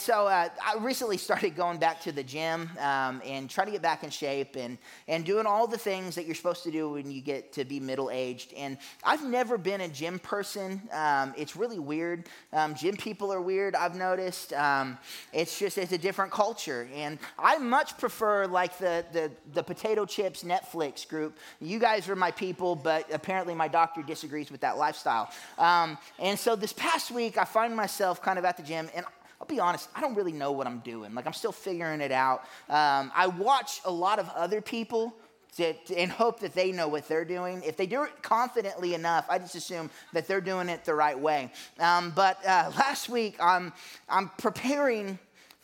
so uh, I recently started going back to the gym um, and trying to get back in shape and, and doing all the things that you're supposed to do when you get to be middle aged. And I've never been a gym person. Um, it's really weird. Um, gym people are weird, I've noticed. Um, it's just, it's a different culture. And I much prefer like the, the, the potato chips Netflix group. You guys are my people, but apparently my doctor disagrees with that lifestyle. Um, and so this past week, I find myself kind of at the gym and I'll be honest, I don't really know what I'm doing. Like, I'm still figuring it out. Um, I watch a lot of other people to, and hope that they know what they're doing. If they do it confidently enough, I just assume that they're doing it the right way. Um, but uh, last week, I'm, I'm preparing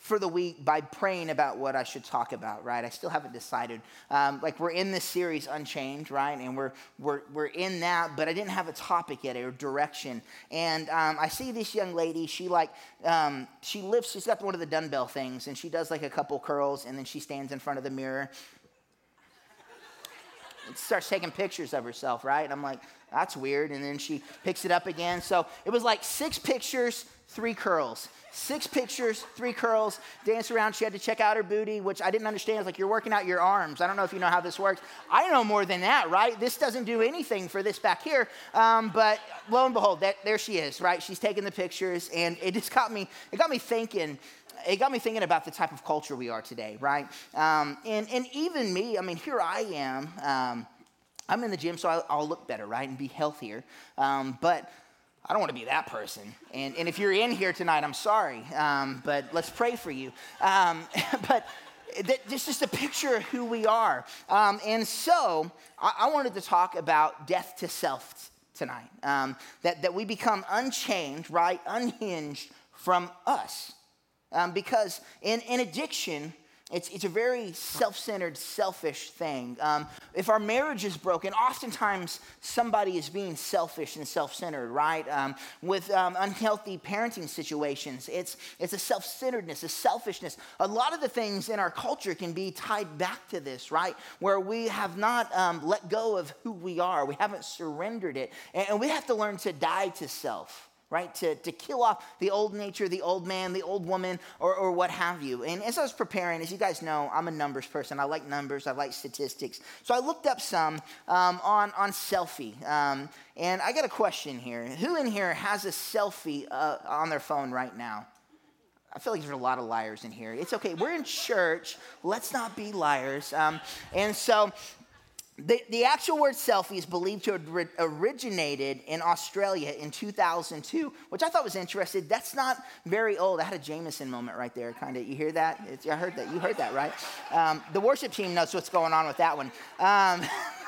for the week by praying about what I should talk about, right? I still haven't decided. Um, like we're in this series Unchained, right? And we're, we're, we're in that, but I didn't have a topic yet or direction. And um, I see this young lady, she like, um, she lifts, she's got one of the dumbbell things and she does like a couple curls and then she stands in front of the mirror and starts taking pictures of herself, right? And I'm like, that's weird. And then she picks it up again. So it was like six pictures, three curls. Six pictures, three curls, dance around. She had to check out her booty, which I didn't understand. It's like you're working out your arms. I don't know if you know how this works. I know more than that, right? This doesn't do anything for this back here. Um, but lo and behold, that, there she is, right? She's taking the pictures, and it just got me. It got me thinking it got me thinking about the type of culture we are today, right? Um, and, and even me, I mean, here I am. Um, I'm in the gym, so I'll, I'll, look better, right, and be healthier. Um, but I don't want to be that person. And, and if you're in here tonight, I'm sorry, um, but let's pray for you. Um, but this is a picture of who we are. Um, and so I, I, wanted to talk about death to self tonight. Um, that, that we become unchained, right, unhinged from us. Um, because in, in addiction, it's, it's a very self centered, selfish thing. Um, if our marriage is broken, oftentimes somebody is being selfish and self centered, right? Um, with um, unhealthy parenting situations, it's, it's a self centeredness, a selfishness. A lot of the things in our culture can be tied back to this, right? Where we have not um, let go of who we are, we haven't surrendered it, and, and we have to learn to die to self right? To, to kill off the old nature, the old man, the old woman, or, or what have you. And as I was preparing, as you guys know, I'm a numbers person. I like numbers, I like statistics. So I looked up some um, on, on selfie. Um, and I got a question here. Who in here has a selfie uh, on their phone right now? I feel like there's a lot of liars in here. It's okay. We're in church. Let's not be liars. Um, and so the, the actual word selfie is believed to have originated in Australia in 2002, which I thought was interesting. That's not very old. I had a Jameson moment right there, kind of. You hear that? It's, I heard that. You heard that, right? Um, the worship team knows what's going on with that one. Um,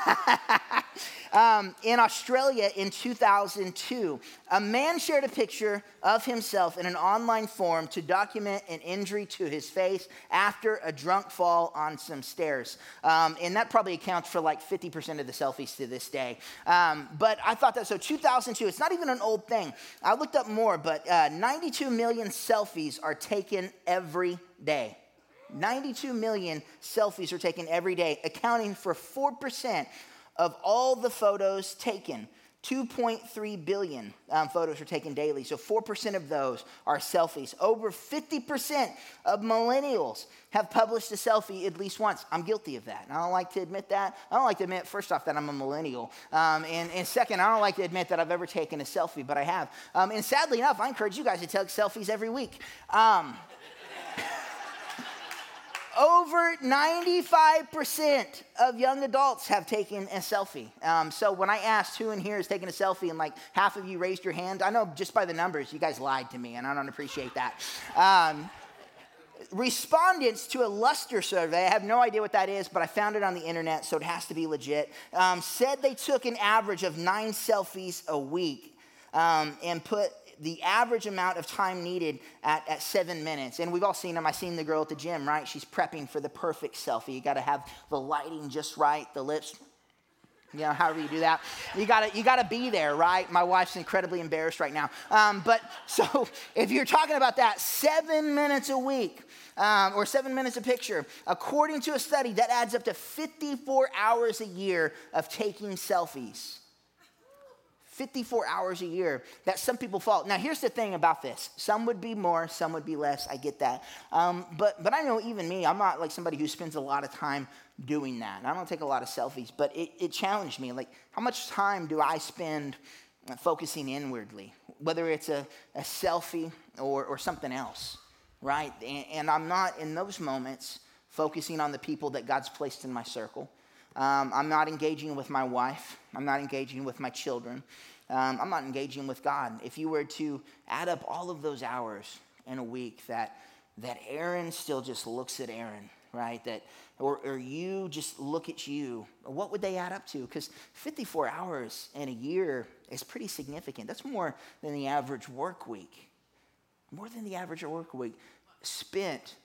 Um, in Australia in 2002, a man shared a picture of himself in an online forum to document an injury to his face after a drunk fall on some stairs. Um, and that probably accounts for like 50% of the selfies to this day. Um, but I thought that, so 2002, it's not even an old thing. I looked up more, but uh, 92 million selfies are taken every day. 92 million selfies are taken every day, accounting for 4% of all the photos taken, 2.3 billion um, photos are taken daily. So 4% of those are selfies. Over 50% of millennials have published a selfie at least once. I'm guilty of that. And I don't like to admit that. I don't like to admit, first off, that I'm a millennial. Um, and, and, second, I don't like to admit that I've ever taken a selfie, but I have. Um, and sadly enough, I encourage you guys to take selfies every week. Over 95% of young adults have taken a selfie. Um, so when I asked who in here is taking a selfie, and like half of you raised your hand, I know just by the numbers, you guys lied to me, and I don't appreciate that. Um, respondents to a luster survey, I have no idea what that is, but I found it on the internet, so it has to be legit, um, said they took an average of nine selfies a week um, and put the average amount of time needed at, at seven minutes. And we've all seen them. I've seen the girl at the gym, right? She's prepping for the perfect selfie. You got to have the lighting just right, the lips you know, however you do that. You gotta, you gotta be there, right? My wife's incredibly embarrassed right now. Um, but so if you're talking about that, seven minutes a week um, or seven minutes a picture, according to a study, that adds up to 54 hours a year of taking selfies. 54 hours a year that some people fall. Now, here's the thing about this some would be more, some would be less. I get that. Um, but, but I know even me, I'm not like somebody who spends a lot of time doing that. I don't take a lot of selfies, but it, it challenged me. Like, how much time do I spend focusing inwardly, whether it's a, a selfie or, or something else, right? And, and I'm not in those moments focusing on the people that God's placed in my circle. Um, I'm not engaging with my wife. I'm not engaging with my children. Um, I'm not engaging with God. If you were to add up all of those hours in a week that, that Aaron still just looks at Aaron, right? That, or, or you just look at you, what would they add up to? Because 54 hours in a year is pretty significant. That's more than the average work week. More than the average work week spent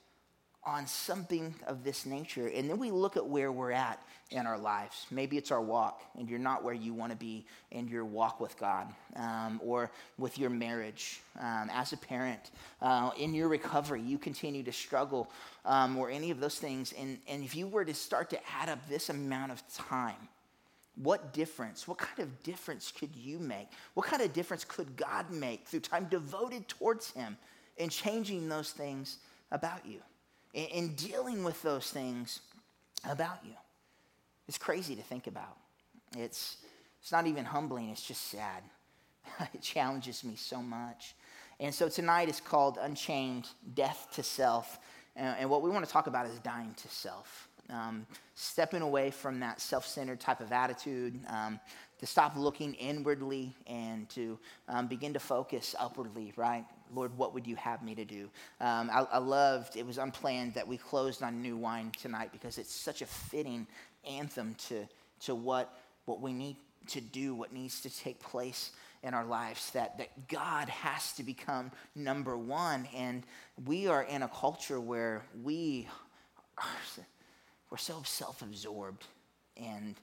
on something of this nature. And then we look at where we're at in our lives. Maybe it's our walk, and you're not where you want to be in your walk with God, um, or with your marriage um, as a parent. Uh, in your recovery, you continue to struggle, um, or any of those things. And, and if you were to start to add up this amount of time, what difference, what kind of difference could you make? What kind of difference could God make through time devoted towards Him in changing those things about you? In, in dealing with those things about you. It's crazy to think about. It's, it's not even humbling, it's just sad. it challenges me so much. And so tonight is called Unchained Death to Self. And, and what we want to talk about is dying to self. Um, stepping away from that self centered type of attitude, um, to stop looking inwardly and to um, begin to focus upwardly, right? Lord, what would you have me to do? Um, I, I, loved, it was unplanned that we closed on new wine tonight because it's such a fitting anthem to, to what, what we need to do, what needs to take place in our lives, that, that God has to become number one. And we are in a culture where we are, we're so self absorbed and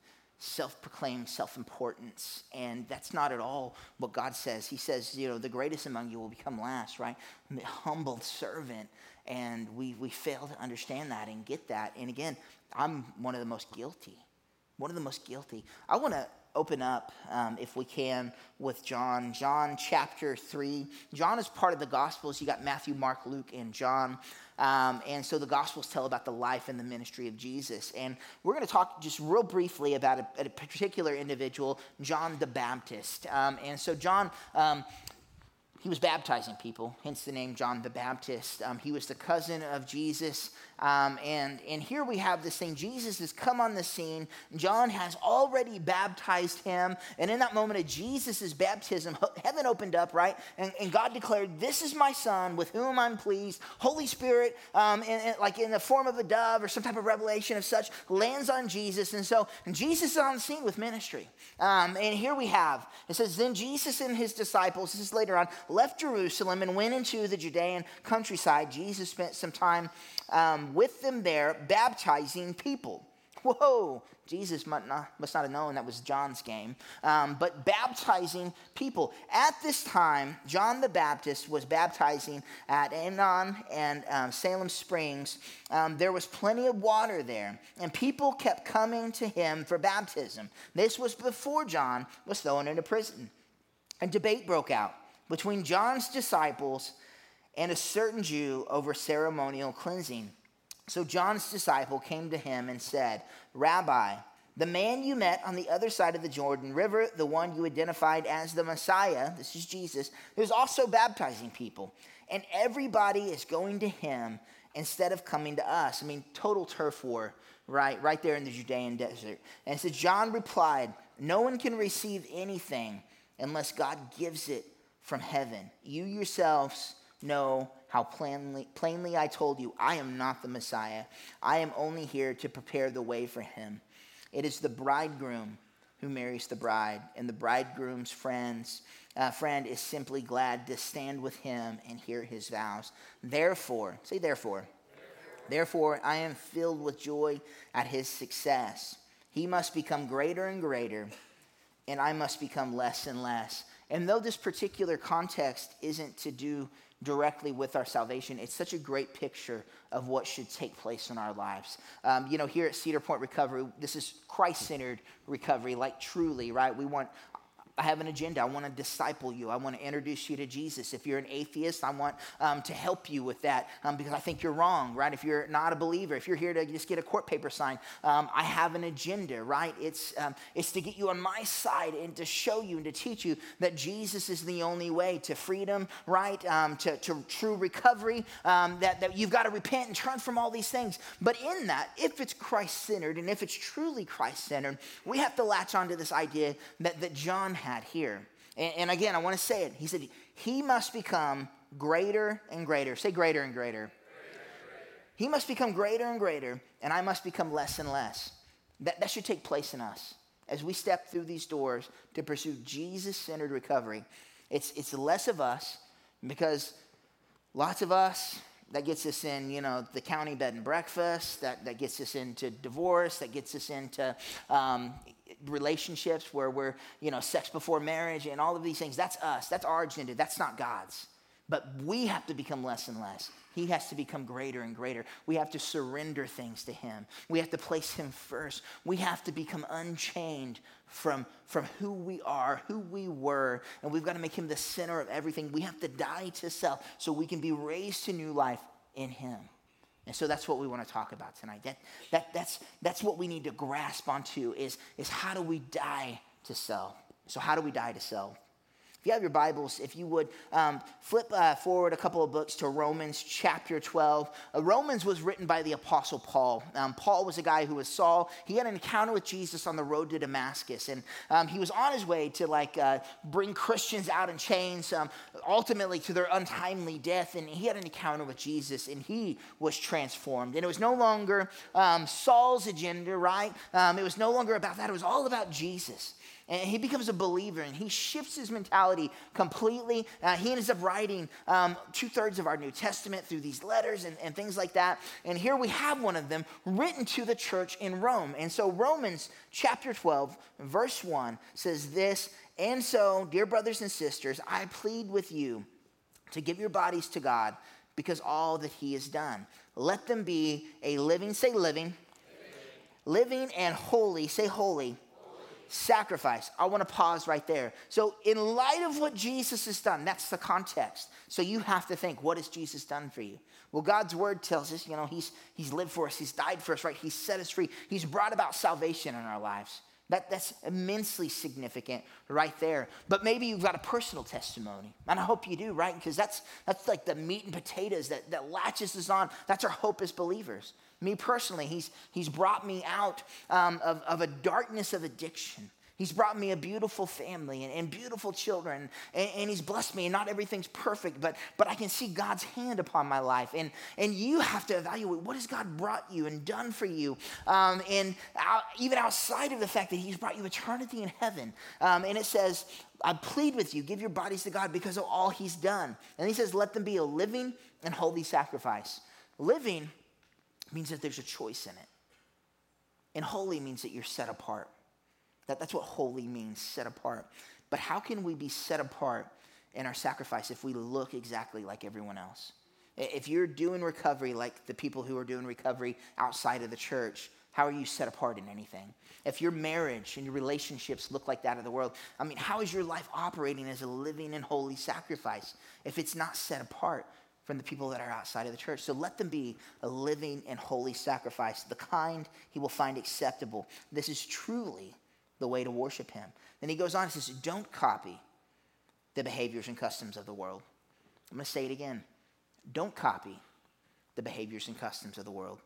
self proclaimed self importance. And that's not at all what God says. He says, you know, the greatest among you will become last, right? The humble servant. And we, we fail to understand that and get that. And again, I'm one of the most guilty. One of the most guilty. I want to open up, um, if we can, with John. John chapter 3. John is part of the Gospels. You got Matthew, Mark, Luke, and John. Um, and so the Gospels tell about the life and the ministry of Jesus. And we're going to talk just real briefly about a, a particular individual, John the Baptist. Um, and so, John um, he was baptizing people, hence the name John the Baptist. Um, he was the cousin of Jesus. Um, and, and here we have this thing Jesus has come on the scene. John has already baptized him. And in that moment of Jesus' baptism, heaven opened up, right? And, and God declared, This is my son with whom I'm pleased. Holy Spirit, um, in, in, like in the form of a dove or some type of revelation of such, lands on Jesus. And so and Jesus is on the scene with ministry. Um, and here we have, it says, Then Jesus and his disciples, this is later on, left Jerusalem and went into the Judean countryside. Jesus spent some time um, with them there, baptizing people. Whoa, Jesus must not, must not have known that was John's game. Um, but baptizing people. At this time, John the Baptist was baptizing at Aenon and um, Salem Springs. Um, there was plenty of water there, and people kept coming to him for baptism. This was before John was thrown into prison. A debate broke out between John's disciples and a certain Jew over ceremonial cleansing. So John's disciple came to him and said, Rabbi, the man you met on the other side of the Jordan River, the one you identified as the Messiah, this is Jesus, who's also baptizing people. And everybody is going to him instead of coming to us. I mean, total turf war, right? Right there in the Judean desert. And so John replied, No one can receive anything unless God gives it from heaven. You yourselves know how plainly, plainly I told you, I am not the Messiah. I am only here to prepare the way for him. It is the bridegroom who marries the bride, and the bridegroom's friends, uh, friend is simply glad to stand with him and hear his vows. Therefore, say therefore. Therefore, I am filled with joy at his success. He must become greater and greater, and I must become less and less. And though this particular context isn't to do directly with our salvation, it's such a great picture of what should take place in our lives. Um, you know, here at Cedar Point Recovery, this is Christ centered recovery, like truly, right? We want I have an agenda. I want to disciple you. I want to introduce you to Jesus. If you're an atheist, I want um, to help you with that um, because I think you're wrong, right? If you're not a believer, if you're here to just get a court paper signed, um, I have an agenda, right? It's, um, it's to get you on my side and to show you and to teach you that Jesus is the only way to freedom, right? Um, to, to true recovery, um, that, that you've got to repent and turn from all these things. But in that, if it's Christ centered and if it's truly Christ centered, we have to latch onto this idea that, that John had here. And, and again, I want to say it. He said, He must become greater and greater. Say greater and greater. He must become greater and greater, and I must become less and less. That, that should take place in us as we step through these doors to pursue Jesus centered recovery. It's, it's less of us because lots of us, that gets us in, you know, the county bed and breakfast, that, that gets us into divorce, that gets us into um, relationships where we're, you know, sex before marriage and all of these things. That's us. That's our agenda. That's not God's. But we have to become less and less. He has to become greater and greater. We have to surrender things to Him. We have to place Him first. We have to become unchained from, from who we are, who we were, and we've got to make Him the center of everything. We have to die to self so we can be raised to new life in Him. And so that's what we want to talk about tonight. That, that, that's, that's what we need to grasp onto is, is how do we die to self? So how do we die to self? If you have your Bibles, if you would um, flip uh, forward a couple of books to Romans chapter 12. Uh, Romans was written by the Apostle Paul. Um, Paul was a guy who was Saul. He had an encounter with Jesus on the road to Damascus, and um, he was on his way to like uh, bring Christians out in chains, um, ultimately to their untimely death. And he had an encounter with Jesus, and he was transformed. And it was no longer um, Saul's agenda, right? Um, it was no longer about that. It was all about Jesus and he becomes a believer and he shifts his mentality completely. Uh, he ends up writing um, two thirds of our New Testament through these letters and, and things like that. And here we have one of them written to the church in Rome. And so, Romans chapter 12, verse 1 says this And so, dear brothers and sisters, I plead with you to give your bodies to God because all that he has done. Let them be a living, say living, living, living and holy, say holy sacrifice. I want to pause right there. So, in light of what Jesus has done, that's the context. So, you have to think, what has Jesus done for you? Well, God's word tells us, you know, he's, he's lived for us, He's died for us, right? He's set us free, He's brought about salvation in our lives. That, that's immensely significant right there. But maybe you've got a personal testimony. And I hope you do, right? Because that's, that's like the meat and potatoes that, that latches us on. That's our hope as believers. Me personally, he's, he's brought me out um, of, of a darkness of addiction. He's brought me a beautiful family and, and beautiful children, and, and, He's blessed me. And not everything's perfect, but, but I can see God's hand upon my life. And, and you have to evaluate what has God brought you and done for you. Um, and out, even outside of the fact that He's brought you eternity in heaven. Um, and it says, I plead with you, give your bodies to God because of all He's done. And He says, let them be a living and holy sacrifice. Living means that there's a choice in it. And holy means that you're set apart. That, that's what holy means, set apart. But how can we be set apart in our sacrifice if we look exactly like everyone else? If you're doing recovery like the people who are doing recovery outside of the church, how are you set apart in anything? If your marriage and your relationships look like that of the world, I mean, how is your life operating as a living and holy sacrifice if it's not set apart from the people that are outside of the church. So let them be a living and holy sacrifice, the kind he will find acceptable. This is truly the way to worship him. Then he goes on and says, Don't copy the behaviors and customs of the world. I'm going to say it again. Don't copy the behaviors and customs of the world.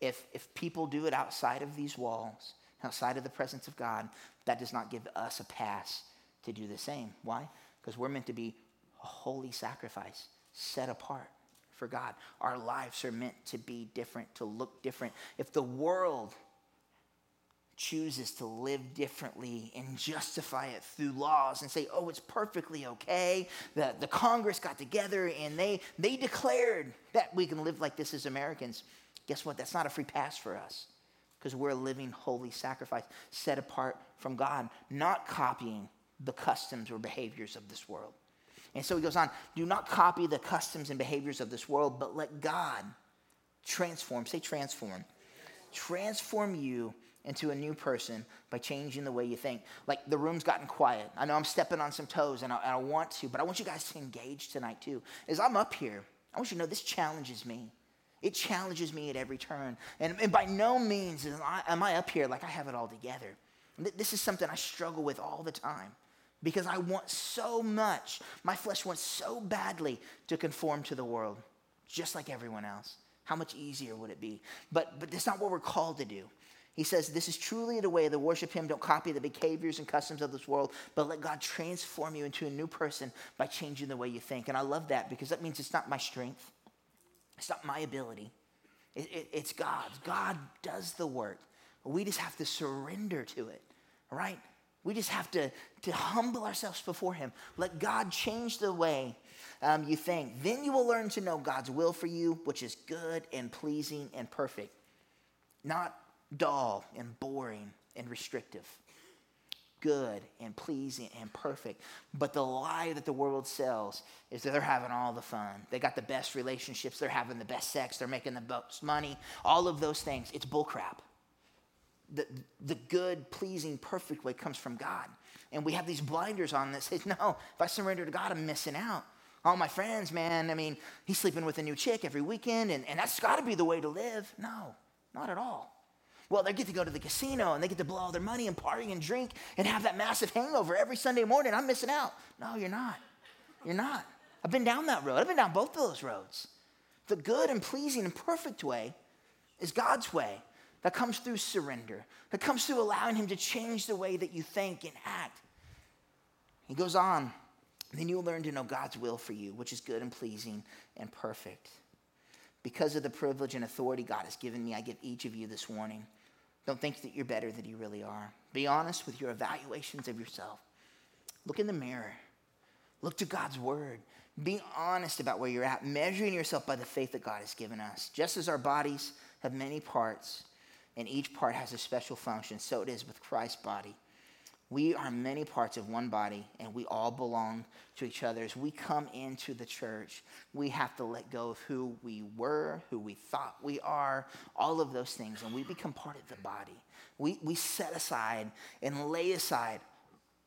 If, if people do it outside of these walls, outside of the presence of God, that does not give us a pass to do the same. Why? Because we're meant to be a holy sacrifice set apart for God. Our lives are meant to be different, to look different. If the world chooses to live differently and justify it through laws and say, oh, it's perfectly okay. The, the Congress got together and they, they declared that we can live like this as Americans. Guess what? That's not a free pass for us because we're a living holy sacrifice set apart from God, not copying the customs or behaviors of this world. And so he goes on do not copy the customs and behaviors of this world, but let God transform, say transform, transform you into a new person by changing the way you think. Like the room's gotten quiet. I know I'm stepping on some toes and I, and I want to, but I want you guys to engage tonight too. As I'm up here, I want you to know this challenges me. It challenges me at every turn. And, and by no means am I, am I up here like I have it all together. This is something I struggle with all the time because I want so much. My flesh wants so badly to conform to the world, just like everyone else. How much easier would it be? But, but that's not what we're called to do. He says, This is truly the way to worship Him. Don't copy the behaviors and customs of this world, but let God transform you into a new person by changing the way you think. And I love that because that means it's not my strength, it's not my ability, it, it, it's God's. God does the work. We just have to surrender to it, right? We just have to, to humble ourselves before Him. Let God change the way um, you think. Then you will learn to know God's will for you, which is good and pleasing and perfect, not dull and boring and restrictive. Good and pleasing and perfect. But the lie that the world sells is that they're having all the fun. They got the best relationships, they're having the best sex, they're making the most money, all of those things. It's bullcrap. The, the good, pleasing, perfect way comes from God. And we have these blinders on that says, no, if I surrender to God, I'm missing out. All my friends, man, I mean, he's sleeping with a new chick every weekend, and, and that's got to be the way to live. No, not at all. Well, they get to go to the casino and they get to blow all their money and party and drink and have that massive hangover every Sunday morning. I'm missing out. No, you're not. You're not. I've been down that road. I've been down both of those roads. The good and pleasing and perfect way is God's way that comes through surrender, that comes through allowing Him to change the way that you think and act. He goes on, then you'll learn to know God's will for you, which is good and pleasing and perfect. Because of the privilege and authority God has given me, I give each of you this warning. Don't think that you're better than you really are. Be honest with your evaluations of yourself. Look in the mirror. Look to God's word. Be honest about where you're at, measuring yourself by the faith that God has given us. Just as our bodies have many parts, and each part has a special function, so it is with Christ's body. We are many parts of one body, and we all belong to each other. As we come into the church, we have to let go of who we were, who we thought we are, all of those things, and we become part of the body. We, we set aside and lay aside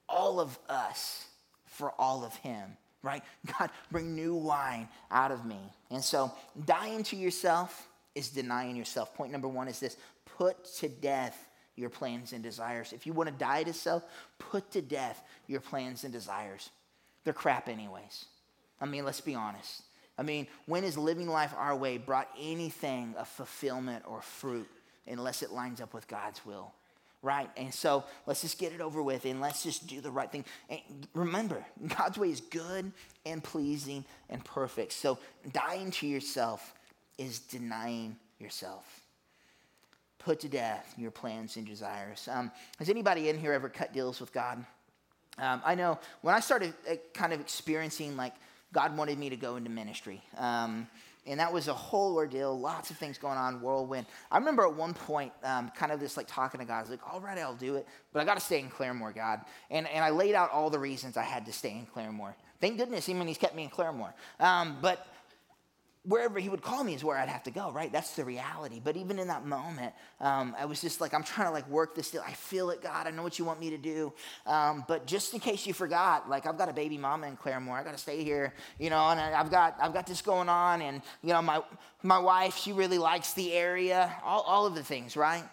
all of us for all of Him, right? God, bring new wine out of me. And so, dying to yourself is denying yourself. Point number one is this put to death your plans and desires. If you want to die to self, put to death your plans and desires. They're crap, anyways. I mean, let's be honest. I mean, when has living life our way brought anything of fulfillment or fruit unless it lines up with God's will? Right? And so let's just get it over with and let's just do the right thing. And remember, God's way is good and pleasing and perfect. So dying to yourself is denying yourself put to death your plans and desires. Um, has anybody in here ever cut deals with God? Um, I know when I started uh, kind of experiencing like God wanted me to go into ministry. Um, and that was a whole ordeal, lots of things going on, whirlwind. I remember at one point, um, kind of just like talking to God, I was like, all right, I'll do it, but I got to stay in Claremore, God. And, and I laid out all the reasons I had to stay in Claremore. Thank goodness, even He's kept me in Claremore. Um, but wherever he would call me is where I'd have to go, right? That's the reality. But even in that moment, um, I was just like, I'm trying to like work this deal. I feel it, God. I know what you want me to do. Um, but just in case you forgot, like I've got a baby mama in Claremore. I got to stay here, you know, and I've got I've got this going on, and you know, my my wife she really likes the area, all all of the things, right?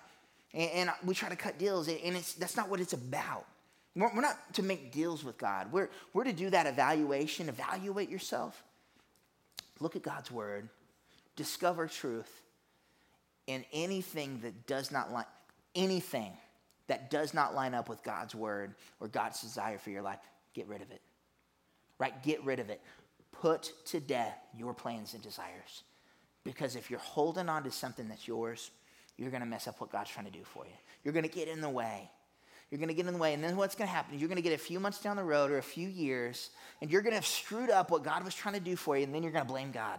And, and we try to cut deals, and it's that's not what it's about. We're, we're not to make deals with God. We're we're to do that evaluation, evaluate yourself look at God's word, discover truth, and anything that does not line anything that does not line up with God's word or God's desire for your life, get rid of it. Right? Get rid of it. Put to death your plans and desires. Because if you're holding on to something that's yours, you're going to mess up what God's trying to do for you. You're going to get in the way. You're going to get in the way. And then what's going to happen is you're going to get a few months down the road or a few years, and you're going to have screwed up what God was trying to do for you, and then you're going to blame God.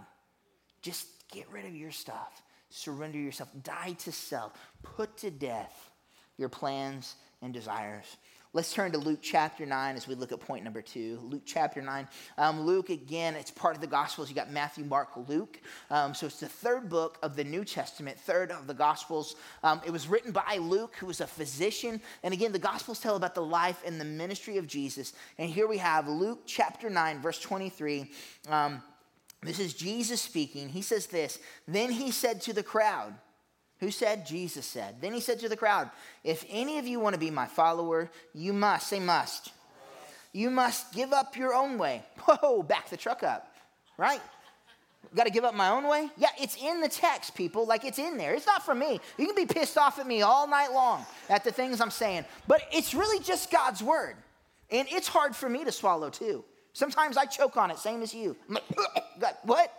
Just get rid of your stuff. Surrender yourself. Die to self. Put to death your plans and desires. Let's turn to Luke chapter 9 as we look at point number two. Luke chapter 9. Um, Luke, again, it's part of the Gospels. You got Matthew, Mark, Luke. Um, so it's the third book of the New Testament, third of the Gospels. Um, it was written by Luke, who was a physician. And again, the Gospels tell about the life and the ministry of Jesus. And here we have Luke chapter 9, verse 23. Um, this is Jesus speaking. He says this Then he said to the crowd, who said? Jesus said. Then he said to the crowd, If any of you want to be my follower, you must, say must. You must give up your own way. Whoa, back the truck up, right? Got to give up my own way? Yeah, it's in the text, people. Like it's in there. It's not for me. You can be pissed off at me all night long at the things I'm saying, but it's really just God's word. And it's hard for me to swallow too. Sometimes I choke on it, same as you. Like, what?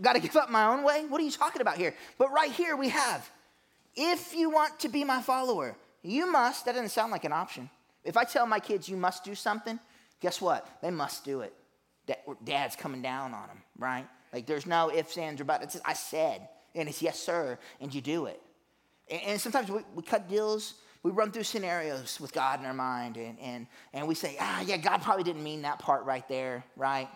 Got to give up my own way? What are you talking about here? But right here we have if you want to be my follower, you must, that doesn't sound like an option. If I tell my kids you must do something, guess what? They must do it. Dad's coming down on them, right? Like there's no ifs, ands, or buts. I said, and it's yes, sir, and you do it. And, sometimes we, we cut deals, we run through scenarios with God in our mind, and, and, and we say, ah, yeah, God probably didn't mean that part right there, right?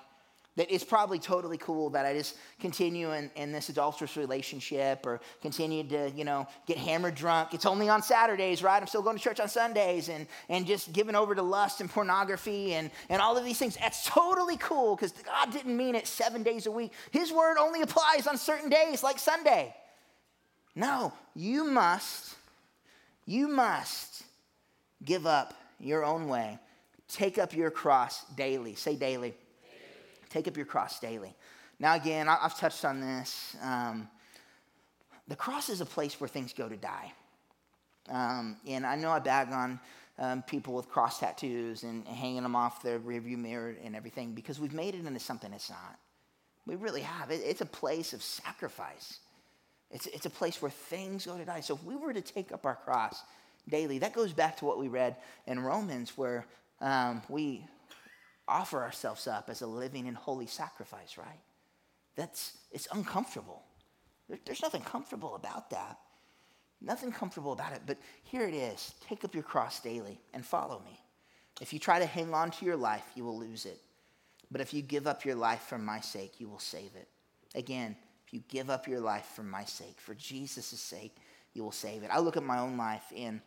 That it's probably totally cool that I just continue in, in this adulterous relationship or continue to, you know, get hammered drunk. It's only on Saturdays, right? I'm still going to church on Sundays and, and just giving over to lust and pornography and, and all of these things. That's totally cool because God didn't mean it seven days a week. His word only applies on certain days like Sunday. No, you must, you must give up your own way. Take up your cross daily. Say daily. Take up your cross daily. Now, again, I've touched on this. Um, the cross is a place where things go to die. Um, and I know I bag on um, people with cross tattoos and, hanging them off their rearview mirror and everything because we've made it into something it's not. We really have. It, it's a place of sacrifice. It's, it's a place where things go to die. So if we were to take up our cross daily, that goes back to what we read in Romans, where um, we offer ourselves up as a living and holy sacrifice, right? That's it's uncomfortable. There, there's nothing comfortable about that. Nothing comfortable about it. But here it is. Take up your cross daily and follow me. If you try to hang on to your life, you will lose it. But if you give up your life for my sake, you will save it. Again, if you give up your life for my sake, for Jesus' sake, you will save it. I look at my own life and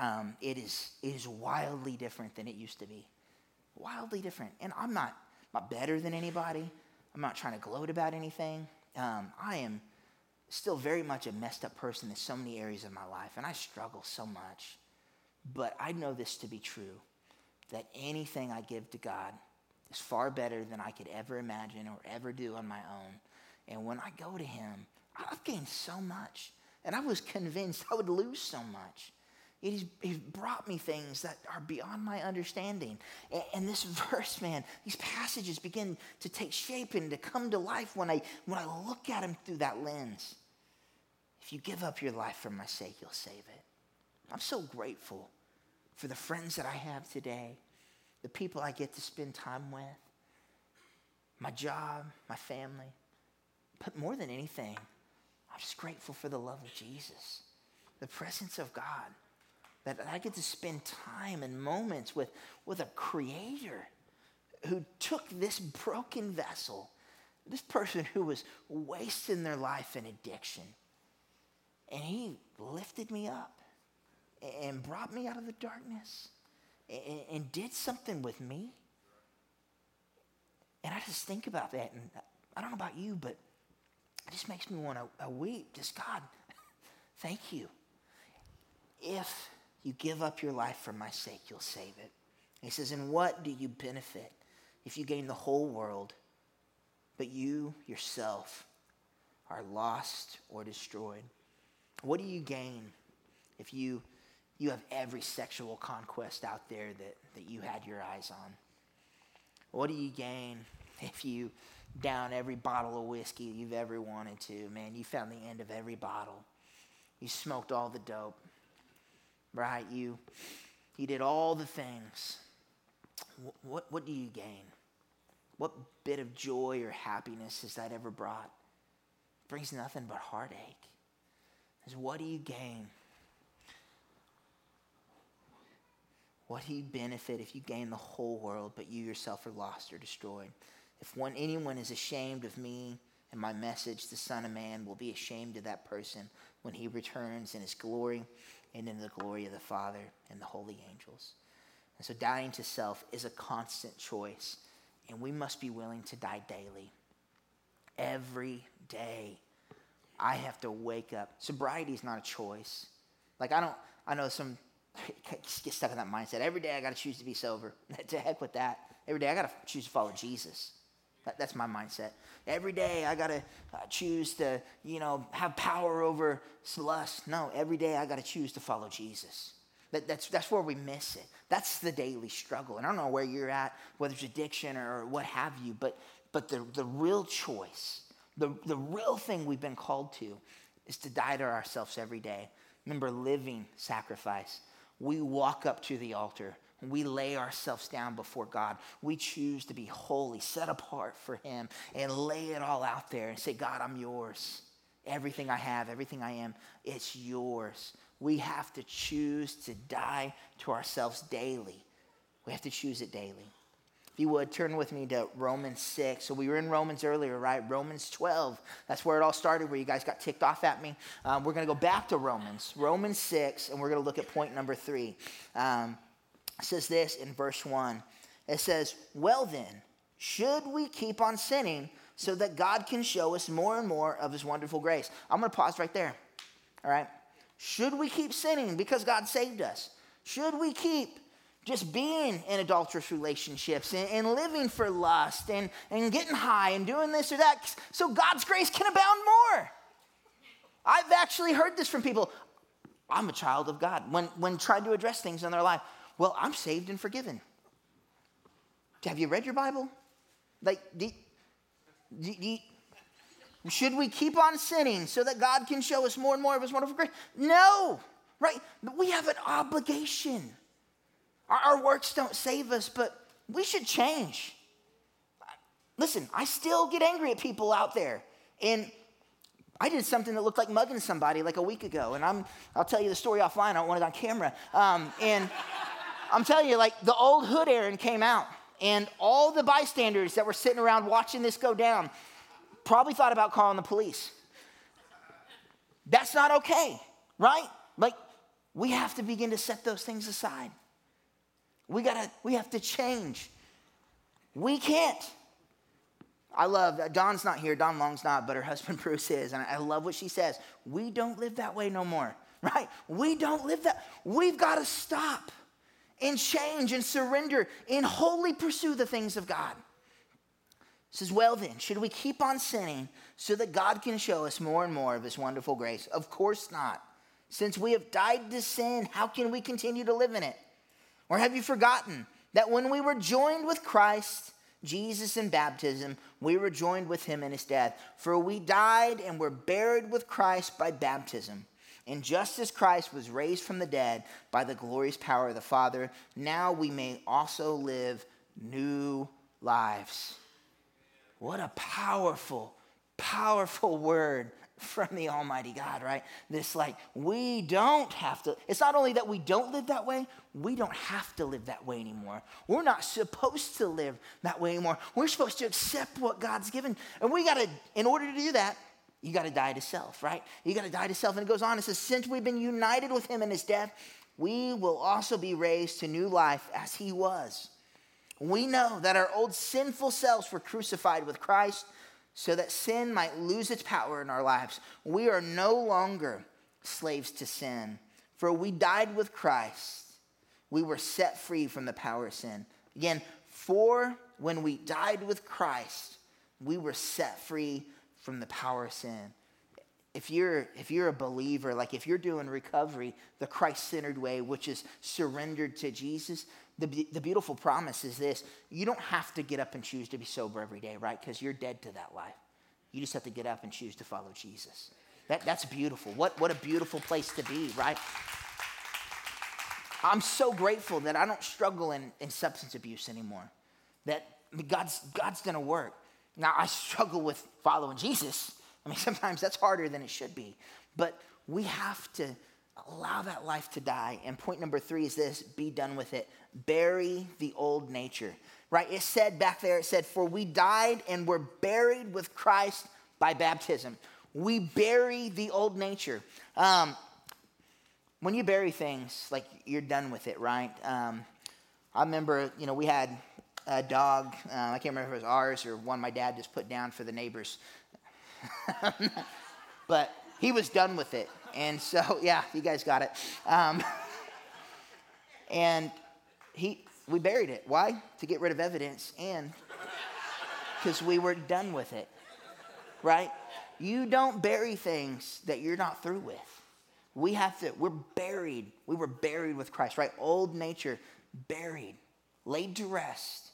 um, it, is, it is wildly different than it used to be wildly different. And I'm not, not better than anybody. I'm not trying to gloat about anything. Um, I am still very much a messed up person in so many areas of my life, and I struggle so much. But I know this to be true that anything I give to God is far better than I could ever imagine or ever do on my own. And when I go to Him, I've gained so much. And I was convinced I would lose so much. He's, brought me things that are beyond my understanding. And, and, this verse, man, these passages begin to take shape and to come to life when I, when I look at them through that lens. If you give up your life for my sake, you'll save it. I'm so grateful for the friends that I have today, the people I get to spend time with, my job, my family. But more than anything, I'm just grateful for the love of Jesus, the presence of God that I get to spend time and moments with, with a creator who took this broken vessel, this person who was wasting their life in addiction, and he lifted me up and brought me out of the darkness and, and did something with me. And I just think about that, and I don't know about you, but it just makes me want to uh, weep. Just God, thank you. If you give up your life for my sake, you'll save it. he says, And what do you benefit if you gain the whole world, but you yourself are lost or destroyed? What do you gain if you, you have every sexual conquest out there that, that you had your eyes on? What do you gain if you down every bottle of whiskey you've ever wanted to? Man, you found the end of every bottle. You smoked all the dope right? You, you did all the things. What, what, what do you gain? What bit of joy or happiness has that ever brought? It brings nothing but heartache. Is what do you gain? What do you benefit if you gain the whole world, but you yourself are lost or destroyed? If one, anyone is ashamed of me and my message, the Son of Man will be ashamed of that person when he returns in his glory and in the glory of the Father and the holy angels. And so dying to self is a constant choice, and we must be willing to die daily. Every day, I have to wake up. Sobriety is not a choice. Like, I don't, I know some get stuck in that mindset. Every day I got to choose to be sober. to heck with that. Every day I got to choose to follow Jesus. That, that's my mindset. Every day I got to uh, choose to, you know, have power over lust. No, every day I got to choose to follow Jesus. That, that's, that's where we miss it. That's the daily struggle. And I don't know where you're at, whether it's addiction or what have you, but, but the, the real choice, the, the real thing we've been called to is to die to ourselves every day. Remember, living sacrifice. We walk up to the altar we lay ourselves down before God. We choose to be holy, set apart for Him, and lay it all out there and say, God, I'm yours. Everything I have, everything I am, it's yours. We have to choose to die to ourselves daily. We have to choose it daily. If you would, turn with me to Romans 6. So we were in Romans earlier, right? Romans 12. That's where it all started, where you guys got ticked off at me. Um, we're going to go back to Romans, Romans 6, and we're going to look at point number three. Um, says this in verse 1. It says, Well then, should we keep on sinning so that God can show us more and more of his wonderful grace? I'm going to pause right there. All right? Should we keep sinning because God saved us? Should we keep just being in adulterous relationships and, and, living for lust and, and getting high and doing this or that so God's grace can abound more? I've actually heard this from people. I'm a child of God. When, when tried to address things in their life, well, I'm saved and forgiven. Have you read your Bible? Like, do, do, do, should we keep on sinning so that God can show us more and more of His wonderful grace? No, right? We have an obligation. Our, our works don't save us, but we should change. Listen, I still get angry at people out there. And I did something that looked like mugging somebody like a week ago. And I'm, I'll tell you the story offline. I don't want it on camera. Um, and I'm telling you, like the old hood Aaron came out, and all the bystanders that were sitting around watching this go down probably thought about calling the police. That's not okay, right? Like, we have to begin to set those things aside. We gotta, we have to change. We can't. I love, uh, Dawn's not here, Dawn Long's not, but her husband Bruce is, and I love what she says. We don't live that way no more, right? We don't live that. We've got to stop and change and surrender and wholly pursue the things of God. It says, Well, then, should we keep on sinning so that God can show us more and more of His wonderful grace? Of course not. Since we have died to sin, how can we continue to live in it? Or have you forgotten that when we were joined with Christ, Jesus in baptism, we were joined with him in his death? For we died and were buried with Christ by baptism and just as Christ was raised from the dead by the glorious power of the Father, now we may also live new lives. What a powerful, powerful word from the Almighty God, right? This, like, we don't have to, it's not only that we don't live that way, we don't have to live that way anymore. We're not supposed to live that way anymore. We're supposed to accept what God's given. And we got to, in order to do that, you got to die to self, right? You got to die to self. And it goes on, it says, Since we've been united with him in his death, we will also be raised to new life as he was. We know that our old sinful selves were crucified with Christ so that sin might lose its power in our lives. We are no longer slaves to sin, for we died with Christ. We were set free from the power of sin. Again, for when we died with Christ, we were set free from the power of sin. If you're, if you're a believer, like if you're doing recovery the Christ centered way, which is surrendered to Jesus, the, the beautiful promise is this you don't have to get up and choose to be sober every day, right? Because you're dead to that life. You just have to get up and choose to follow Jesus. That, that's beautiful. What, what a beautiful place to be, right? I'm so grateful that I don't struggle in, in substance abuse anymore. That God's, God's gonna work. Now, I struggle with following Jesus. I mean, sometimes that's harder than it should be. But we have to allow that life to die. And point number three is this be done with it. Bury the old nature, right? It said back there, it said, For we died and were buried with Christ by baptism. We bury the old nature. Um, when you bury things, like you're done with it, right? Um, I remember, you know, we had a dog. Uh, I can't remember if it was ours or one my dad just put down for the neighbors. but he was done with it. And so, yeah, you guys got it. Um, and he, we buried it. Why? To get rid of evidence and because we were done with it, right? You don't bury things that you're not through with. We have to, we're buried. We were buried with Christ, right? Old nature, buried, laid to rest,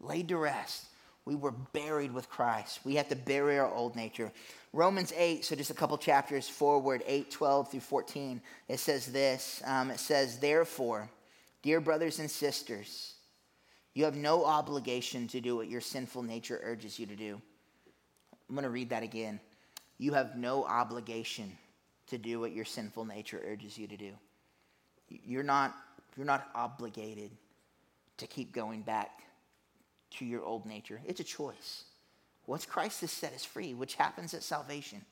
laid to rest. We were buried with Christ. We have to bury our old nature. Romans 8, so just a couple chapters forward, 8, 12 through 14, it says this. Um, it says, Therefore, dear brothers and sisters, you have no obligation to do what your sinful nature urges you to do. I'm going to read that again. You have no obligation to do what your sinful nature urges you to do. You're not, you're not obligated to keep going back to your old nature. It's a choice. Once Christ has set us free, which happens at salvation,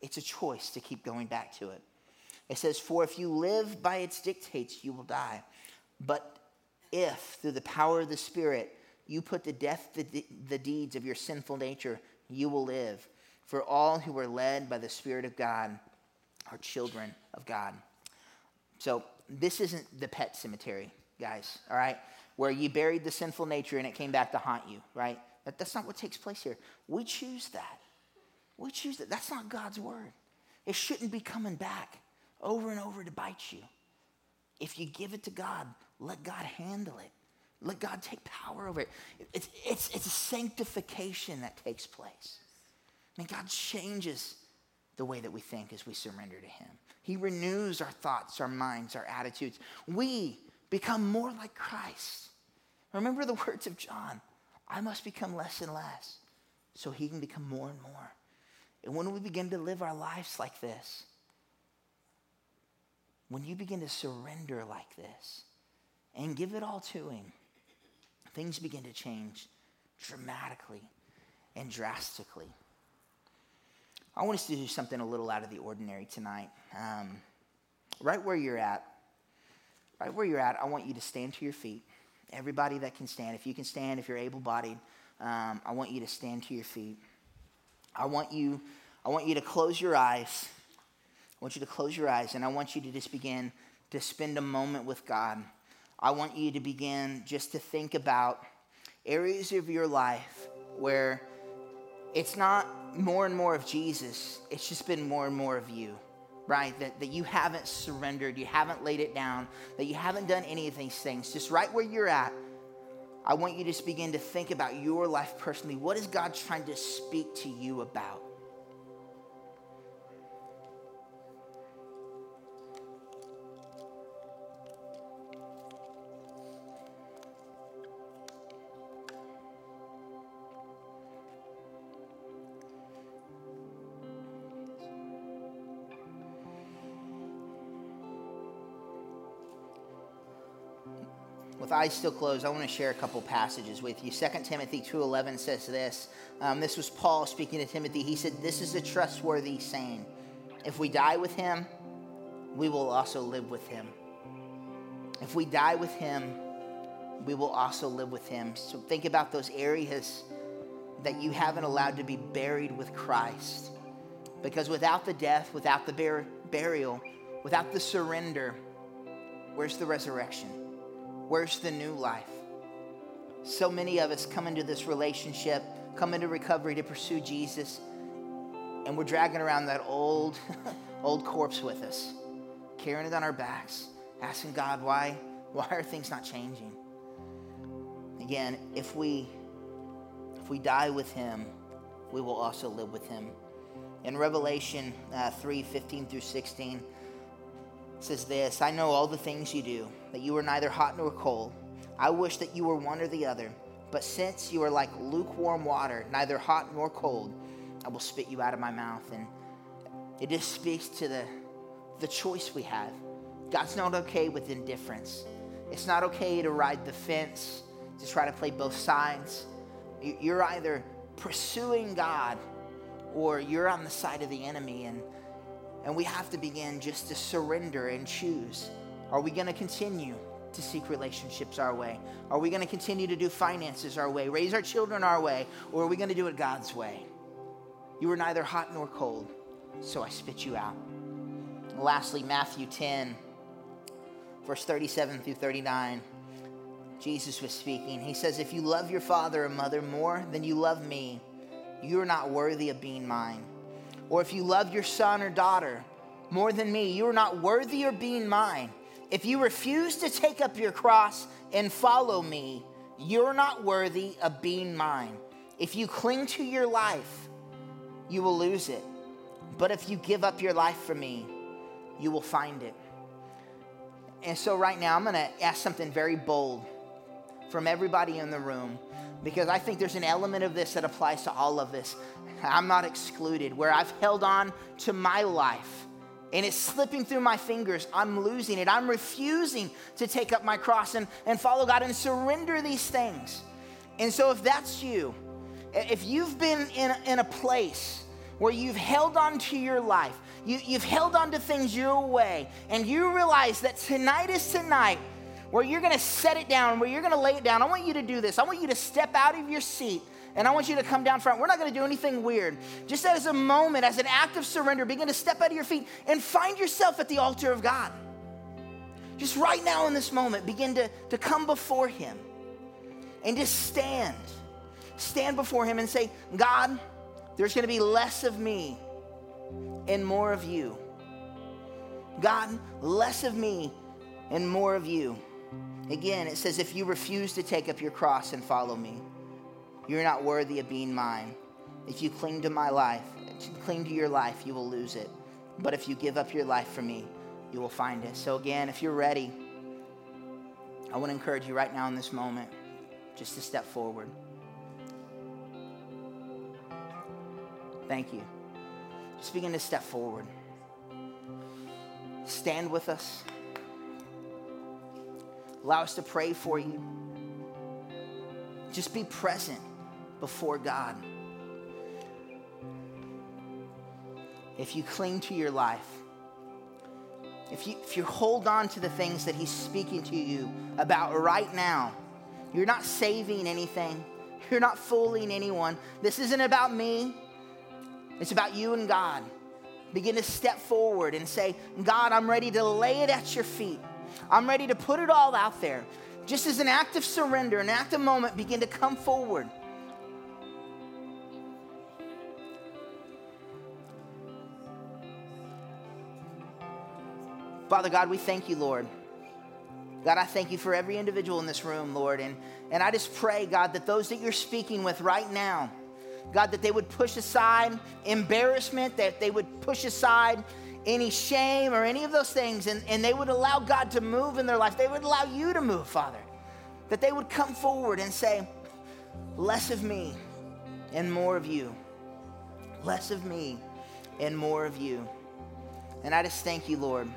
it's a choice to keep going back to it. It says, For if you live by its dictates, you will die. But if, through the power of the Spirit, you put to death the, the deeds of your sinful nature, you will live. For all who are led by the Spirit of God are children of God. So, this isn't the pet cemetery, guys, all right? Where you buried the sinful nature and it came back to haunt you, right? That, that's not what takes place here. We choose that. We choose that. That's not God's word. It shouldn't be coming back over and over to bite you. If you give it to God, let God handle it. Let God take power over it. It's, it's, it's a sanctification that takes place. I mean, God changes the way that we think as we surrender to Him. He renews our thoughts, our minds, our attitudes. We become more like Christ. Remember the words of John I must become less and less so he can become more and more. And when we begin to live our lives like this, when you begin to surrender like this and give it all to him, things begin to change dramatically and drastically. I want us to do something a little out of the ordinary tonight. Um, right where you're at, right where you're at, I want you to stand to your feet. Everybody that can stand, if you can stand, if you're able bodied, um, I want you to stand to your feet. I want you, I want you to close your eyes. I want you to close your eyes and I want you to just begin to spend a moment with God. I want you to begin just to think about areas of your life where it's not more and more of Jesus, it's just been more and more of you right? That, that you haven't surrendered, you haven't laid it down, that you haven't done any of these things. Just right where you're at, I want you to begin to think about your life personally. What is God trying to speak to you about? Eyes still closed, I want to share a couple passages with you. 2 Timothy 2.11 says this. Um, this was Paul speaking to Timothy. He said, this is a trustworthy saying. If we die with him, we will also live with him. If we die with him, we will also live with him. So think about those areas that you haven't allowed to be buried with Christ. Because without the death, without the bur- burial, without the surrender, where's the resurrection? Where's the new life? So many of us come into this relationship, come into recovery to pursue Jesus, and we're dragging around that old, old corpse with us, carrying it on our backs, asking God, why, why are things not changing? Again, if we if we die with him, we will also live with him. In Revelation uh, 3 15 through 16, says this I know all the things you do, that you are neither hot nor cold. I wish that you were one or the other. But since you are like lukewarm water, neither hot nor cold, I will spit you out of my mouth. And it just speaks to the, the choice we have. God's not okay with indifference. It's not okay to ride the fence, to try to play both sides. You're either pursuing God or you're on the side of the enemy. And, and we have to begin just to surrender and choose. Are we going to continue to seek relationships our way? Are we going to continue to do finances our way, raise our children our way, or are we going to do it God's way? You were neither hot nor cold, so I spit you out. And lastly, Matthew 10, verse 37 through 39. Jesus was speaking. He says, If you love your father or mother more than you love me, you are not worthy of being mine. Or if you love your son or daughter more than me, you are not worthy of being mine. If you refuse to take up your cross and follow me, you're not worthy of being mine. If you cling to your life, you will lose it. But if you give up your life for me, you will find it. And so, right now, I'm going to ask something very bold from everybody in the room because I think there's an element of this that applies to all of us. I'm not excluded, where I've held on to my life and it's slipping through my fingers. I'm losing it. I'm refusing to take up my cross and, and follow God and surrender these things. And so, if that's you, if you've been in in a place where you've held on to your life, you, you've held on to things your way, and you realize that tonight is tonight where you're gonna set it down, where you're gonna lay it down, I want you to do this. I want you to step out of your seat and I want you to come down front. We're not going to do anything weird. Just as a moment, as an act of surrender, begin to step out of your feet and find yourself at the altar of God. Just right now in this moment, begin to, to come before Him and just stand. Stand before Him and say, God, there's going to be less of me and more of you. God, less of me and more of you. Again, it says, if you refuse to take up your cross and follow me, you're not worthy of being mine. If you cling to my life, cling to your life, you will lose it. But if you give up your life for me, you will find it. So, again, if you're ready, I want to encourage you right now in this moment just to step forward. Thank you. Just begin to step forward. Stand with us. Allow us to pray for you. Just be present before God. If you cling to your life, if you, if you hold on to the things that He's speaking to you about right now, you're not saving anything, you're not fooling anyone. This isn't about me, it's about you and God. Begin to step forward and say, God, I'm ready to lay it at your feet. I'm ready to put it all out there. Just as an act of surrender, an act of moment, begin to come forward. Father God, we thank you, Lord. God, I thank you for every individual in this room, Lord. And, and I just pray, God, that those that you're speaking with right now, God, that they would push aside embarrassment, that they would push aside any shame or any of those things, and, and they would allow God to move in their life. They would allow you to move, Father. That they would come forward and say, Less of me and more of you. Less of me and more of you. And I just thank you, Lord.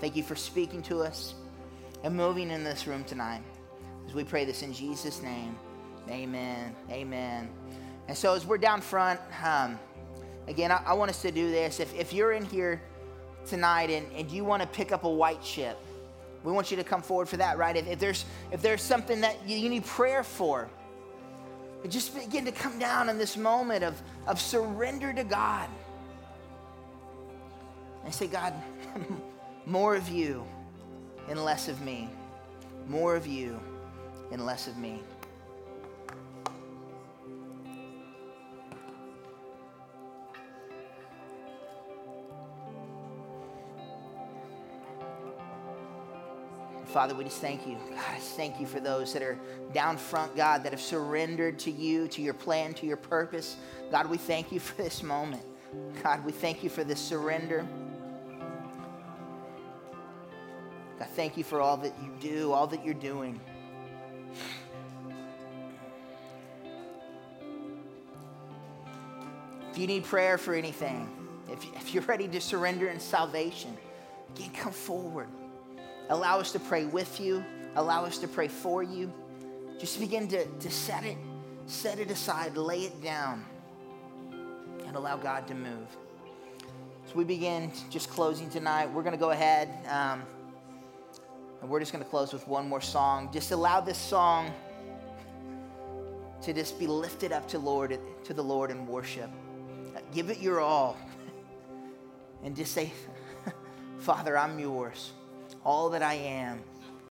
Thank you for speaking to us and moving in this room tonight. As we pray this in Jesus' name, amen. Amen. And so, as we're down front, um, again, I, I, want us to do this. If, if you're in here tonight and, and you want to pick up a white chip, we want you to come forward for that, right? If, if there's, if there's something that you, you need prayer for, just begin to come down in this moment of, of surrender to God. And say, God, more of you and less of me. More of you and less of me. Father, we just thank you. God, I thank you for those that are down front, God, that have surrendered to you, to your plan, to your purpose. God, we thank you for this moment. God, we thank you for this surrender. God, thank you for all that you do, all that you're doing. If you need prayer for anything, if, if you're ready to surrender in salvation, again, come forward. Allow us to pray with you. Allow us to pray for you. Just begin to, to set it, set it aside, lay it down, and allow God to move. So we begin just closing tonight. We're going to go ahead um, and we're just going to close with one more song. Just allow this song to just be lifted up to Lord to the Lord in worship. Give it your all. And just say, Father, I'm yours. All that I am